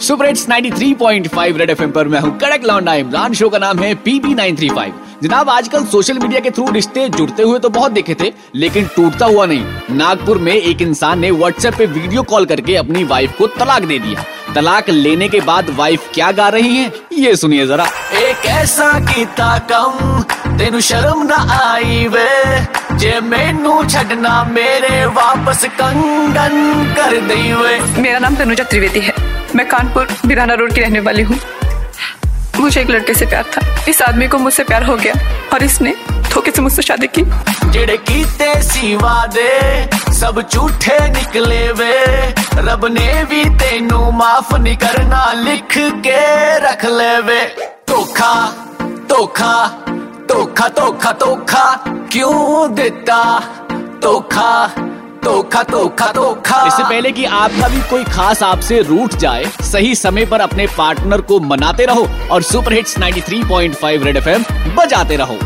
Super hits 93.5 red FM पर मैं हूँ कड़क लौंडा इमरान शो का नाम है पीबी 935 जनाब आजकल सोशल मीडिया के थ्रू रिश्ते जुड़ते हुए तो बहुत देखे थे लेकिन टूटता हुआ नहीं। नागपुर में एक इंसान ने व्हाट्सएप पे वीडियो कॉल करके अपनी वाइफ को तलाक दे दिया। तलाक लेने के बाद वाइफ क्या गा रही है ये सुनिए जरा। एक ऐसा कीता कम तेनु शर्म ना आई वे जे मैनू छड़ना मेरे वापस कंगन कर दई वे। मेरा नाम तनुजा त्रिवेदी है। मैं कानपुर बिराना रोड की रहने वाली हूँ। मुझे एक लड़के से प्यार था। इस आदमी को मुझसे प्यार हो गया और इसने धोखे से मुझसे शादी की। जेड़े कीते सी वादे सब झूठे निकले वे। रब ने भी तेनू माफ़ नहीं करना, लिख के रख ले वे। धोखा धोखा धोखा धोखा धोखा क्यों देता? धोखा धोखा धोखा धोखा। इससे पहले कि आपका भी कोई खास आपसे रूठ जाए, सही समय पर अपने पार्टनर को मनाते रहो और सुपर हिट्स 93.5 रेड एफएम बजाते रहो।